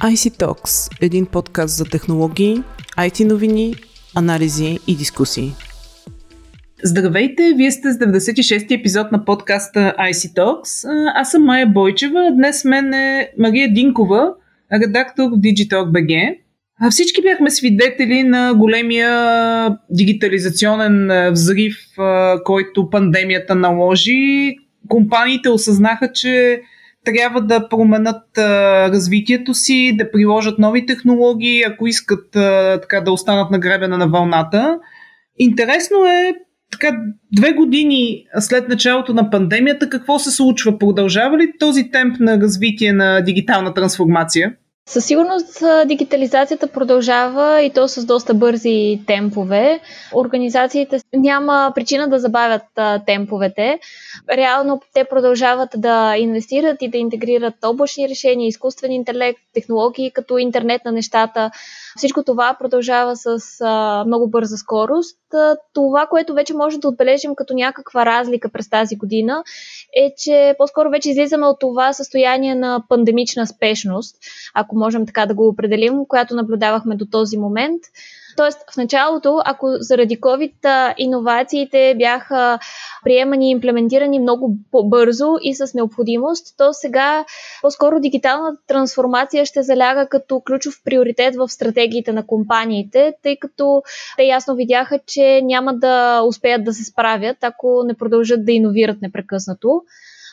IC Talks – един подкаст за технологии, IT новини, анализи и дискусии. Здравейте, вие сте с 96-ти епизод на подкаста IC Talks. Аз съм Майя Бойчева, днес мен е Мария Динкова, редактор в Digitalk BG. А всички бяхме свидетели на големия дигитализационен взрив, който пандемията наложи. Компаниите осъзнаха, че трябва да променят а, развитието си, да приложат нови технологии, ако искат а, така да останат на гребена на вълната. Интересно е така, две години след началото на пандемията, какво се случва? Продължава ли този темп на развитие на дигитална трансформация? Със сигурност дигитализацията продължава и то с доста бързи темпове. Организациите няма причина да забавят темповете. Реално те продължават да инвестират и да интегрират облачни решения, изкуствен интелект, технологии като интернет на нещата. Всичко това продължава с много бърза скорост. Това, което вече може да отбележим като някаква разлика през тази година, е, че по-скоро вече излизаме от това състояние на пандемична спешност, ако можем така да го определим, която наблюдавахме до този момент. Тоест, в началото, ако заради COVID иновациите бяха приемани и имплементирани много по-бързо и с необходимост, то сега по-скоро дигиталната трансформация ще заляга като ключов приоритет в стратегиите на компаниите, тъй като те ясно видяха, че няма да успеят да се справят, ако не продължат да иновират непрекъснато.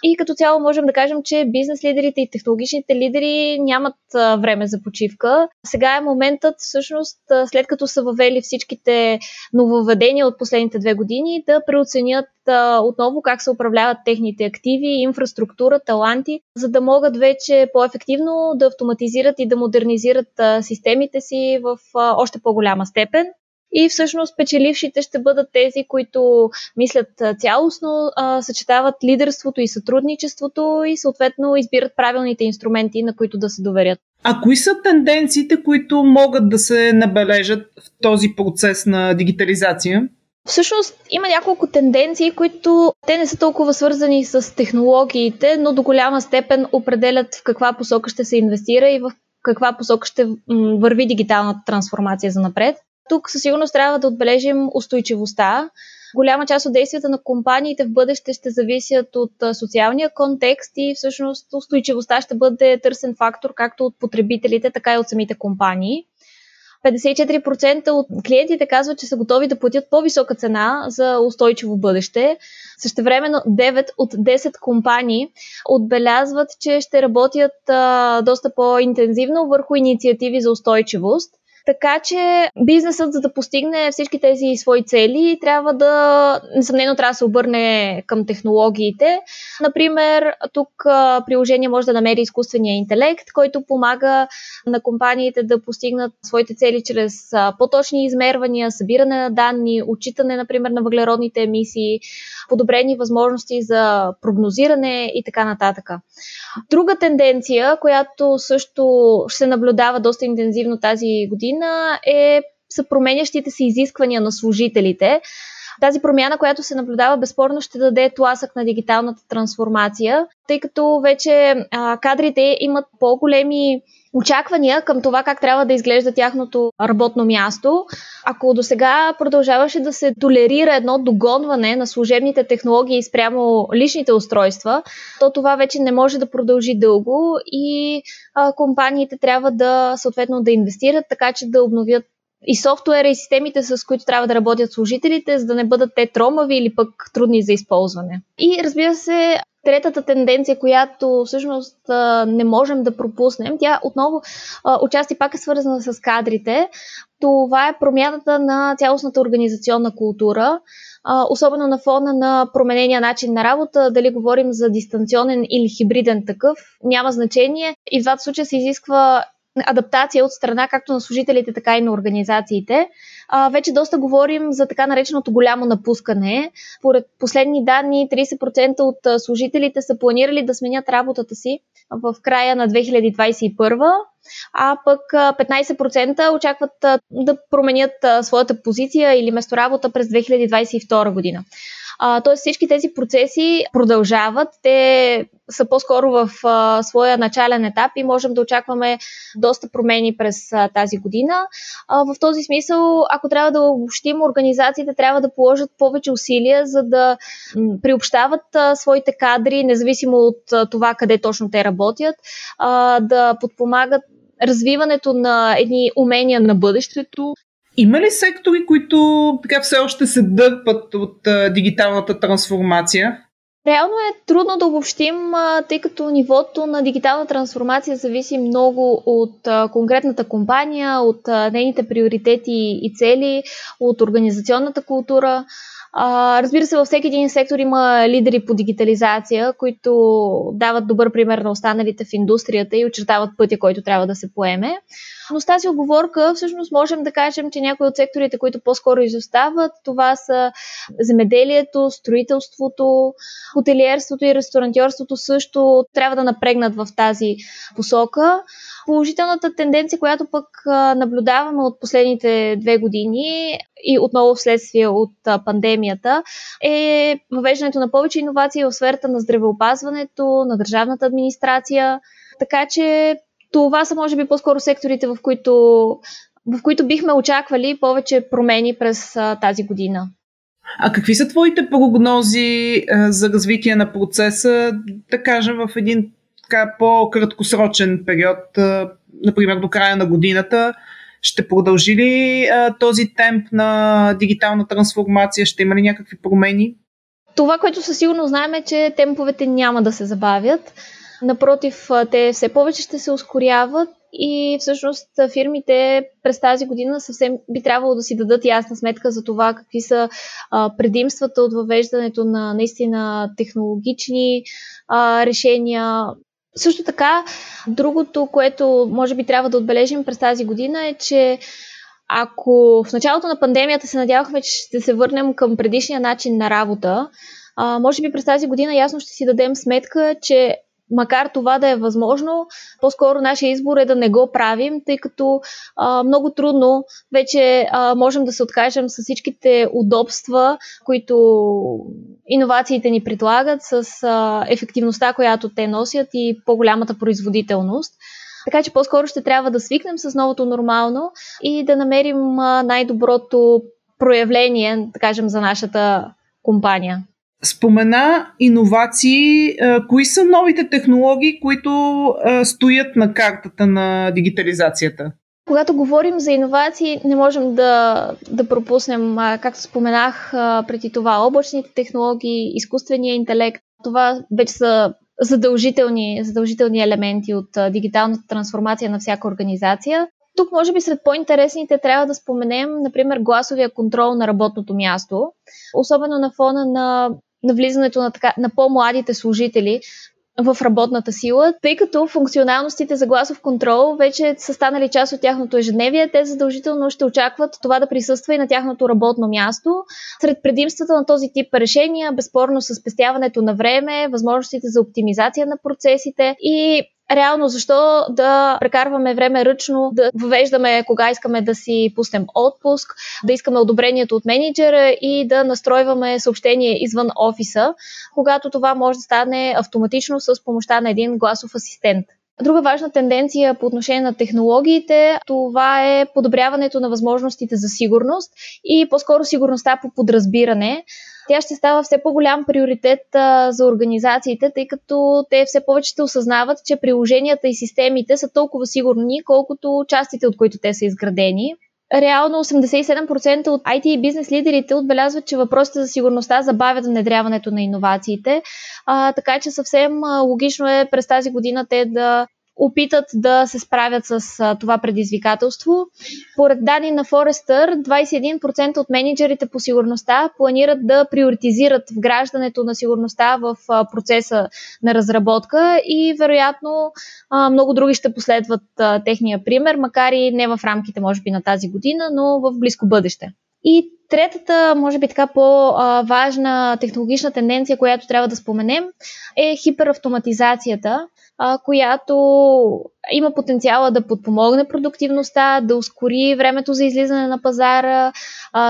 И като цяло можем да кажем, че бизнес лидерите и технологичните лидери нямат време за почивка. Сега е моментът, всъщност, след като са въвели всичките нововведения от последните две години, да преоценят отново как се управляват техните активи, инфраструктура, таланти, за да могат вече по-ефективно да автоматизират и да модернизират системите си в още по-голяма степен. И всъщност печелившите ще бъдат тези, които мислят цялостно, съчетават лидерството и сътрудничеството и съответно избират правилните инструменти, на които да се доверят. А кои са тенденциите, които могат да се набележат в този процес на дигитализация? Всъщност има няколко тенденции, които те не са толкова свързани с технологиите, но до голяма степен определят в каква посока ще се инвестира и в каква посока ще върви дигиталната трансформация за напред. Тук със сигурност трябва да отбележим устойчивостта. Голяма част от действията на компаниите в бъдеще ще зависят от социалния контекст и всъщност устойчивостта ще бъде търсен фактор както от потребителите, така и от самите компании. 54% от клиентите казват, че са готови да платят по-висока цена за устойчиво бъдеще. Същевременно 9 от 10 компании отбелязват, че ще работят а, доста по-интензивно върху инициативи за устойчивост. Така че бизнесът, за да постигне всички тези свои цели, трябва да, несъмнено, трябва да се обърне към технологиите. Например, тук приложение може да намери изкуствения интелект, който помага на компаниите да постигнат своите цели чрез по-точни измервания, събиране на данни, отчитане, например, на въглеродните емисии, подобрени възможности за прогнозиране и така нататък. Друга тенденция, която също ще се наблюдава доста интензивно тази година е са променящите се изисквания на служителите. Тази промяна, която се наблюдава, безспорно ще даде тласък на дигиталната трансформация, тъй като вече а, кадрите имат по-големи очаквания към това как трябва да изглежда тяхното работно място. Ако до сега продължаваше да се толерира едно догонване на служебните технологии спрямо личните устройства, то това вече не може да продължи дълго и а, компаниите трябва да съответно да инвестират така, че да обновят и софтуера и системите, с които трябва да работят служителите, за да не бъдат те тромави или пък трудни за използване. И разбира се, третата тенденция, която всъщност не можем да пропуснем, тя отново отчасти пак е свързана с кадрите. Това е промяната на цялостната организационна култура, особено на фона на променения начин на работа, дали говорим за дистанционен или хибриден такъв, няма значение. И в двата случая се изисква адаптация от страна както на служителите, така и на организациите. А, вече доста говорим за така нареченото голямо напускане. Поред последни данни, 30% от служителите са планирали да сменят работата си в края на 2021, а пък 15% очакват да променят своята позиция или месторабота през 2022 година. тоест всички тези процеси продължават. Те са по-скоро в а, своя начален етап и можем да очакваме доста промени през а, тази година. А, в този смисъл, ако трябва да обобщим, организациите трябва да положат повече усилия, за да м, приобщават а, своите кадри, независимо от а, това къде точно те работят, а, да подпомагат развиването на едни умения на бъдещето. Има ли сектори, които така все още се дърпат от а, дигиталната трансформация? Реално е трудно да обобщим, тъй като нивото на дигитална трансформация зависи много от конкретната компания, от нейните приоритети и цели, от организационната култура. Разбира се, във всеки един сектор има лидери по дигитализация, които дават добър пример на останалите в индустрията и очертават пътя, който трябва да се поеме. Но с тази оговорка всъщност можем да кажем, че някои от секторите, които по-скоро изостават, това са земеделието, строителството, хотелиерството и ресторантьорството също трябва да напрегнат в тази посока. Положителната тенденция, която пък наблюдаваме от последните две години и отново вследствие от пандемията, е въвеждането на повече иновации в сферата на здравеопазването, на държавната администрация. Така че това са, може би, по-скоро секторите, в които, в които бихме очаквали повече промени през тази година. А какви са твоите прогнози за развитие на процеса, да кажем, в един така по-краткосрочен период, например до края на годината? Ще продължи ли а, този темп на дигитална трансформация? Ще има ли някакви промени? Това, което със сигурност знаем е, че темповете няма да се забавят. Напротив, те все повече ще се ускоряват и всъщност фирмите през тази година съвсем би трябвало да си дадат ясна сметка за това какви са предимствата от въвеждането на наистина технологични решения. Също така, другото, което може би трябва да отбележим през тази година е, че ако в началото на пандемията се надявахме, че ще се върнем към предишния начин на работа, може би през тази година ясно ще си дадем сметка, че макар това да е възможно, по-скоро нашия избор е да не го правим, тъй като а, много трудно вече а, можем да се откажем с всичките удобства, които иновациите ни предлагат, с а, ефективността, която те носят и по-голямата производителност. Така че по-скоро ще трябва да свикнем с новото нормално и да намерим най-доброто проявление, да кажем, за нашата компания. Спомена иновации. Кои са новите технологии, които стоят на картата на дигитализацията? Когато говорим за иновации, не можем да, да пропуснем, както споменах преди това, облачните технологии, изкуствения интелект. Това вече са задължителни, задължителни елементи от дигиталната трансформация на всяка организация. Тук, може би, сред по-интересните трябва да споменем, например, гласовия контрол на работното място, особено на фона на на влизането на, така, на по-младите служители в работната сила, тъй като функционалностите за гласов контрол вече са станали част от тяхното ежедневие. Те задължително ще очакват това да присъства и на тяхното работно място. Сред предимствата на този тип решения, безспорно с спестяването на време, възможностите за оптимизация на процесите и реално защо да прекарваме време ръчно, да въвеждаме кога искаме да си пуснем отпуск, да искаме одобрението от менеджера и да настройваме съобщение извън офиса, когато това може да стане автоматично с помощта на един гласов асистент. Друга важна тенденция по отношение на технологиите, това е подобряването на възможностите за сигурност и по-скоро сигурността по подразбиране тя ще става все по-голям приоритет а, за организациите, тъй като те все повече ще осъзнават, че приложенията и системите са толкова сигурни, колкото частите, от които те са изградени. Реално 87% от IT и бизнес лидерите отбелязват, че въпросите за сигурността забавят внедряването на иновациите, а, така че съвсем логично е през тази година те да опитат да се справят с а, това предизвикателство. Поред данни на Forrester, 21% от менеджерите по сигурността планират да приоритизират вграждането на сигурността в а, процеса на разработка и вероятно а, много други ще последват а, техния пример, макар и не в рамките, може би, на тази година, но в близко бъдеще. И третата, може би така по-важна технологична тенденция, която трябва да споменем, е хиперавтоматизацията която има потенциала да подпомогне продуктивността, да ускори времето за излизане на пазара,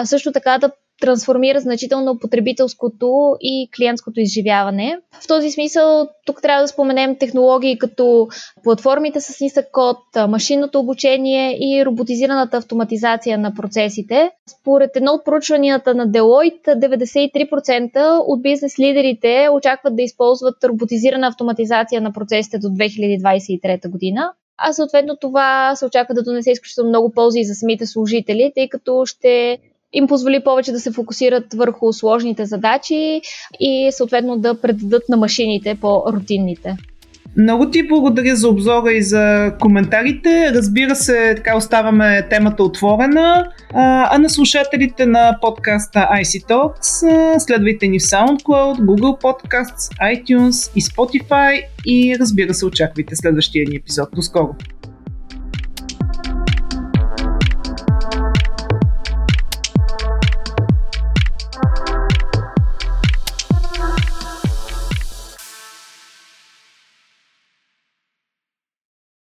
също така да трансформира значително потребителското и клиентското изживяване. В този смисъл тук трябва да споменем технологии като платформите с нисък код, машинното обучение и роботизираната автоматизация на процесите. Според едно от проучванията на Deloitte, 93% от бизнес лидерите очакват да използват роботизирана автоматизация на процесите до 2023 година а съответно това се очаква да донесе изключително много ползи за самите служители, тъй като ще им позволи повече да се фокусират върху сложните задачи и съответно да предадат на машините по-рутинните. Много ти благодаря за обзора и за коментарите. Разбира се, така оставаме темата отворена. А на слушателите на подкаста IC Talks следвайте ни в SoundCloud, Google Podcasts, iTunes и Spotify и разбира се, очаквайте следващия ни епизод. До скоро!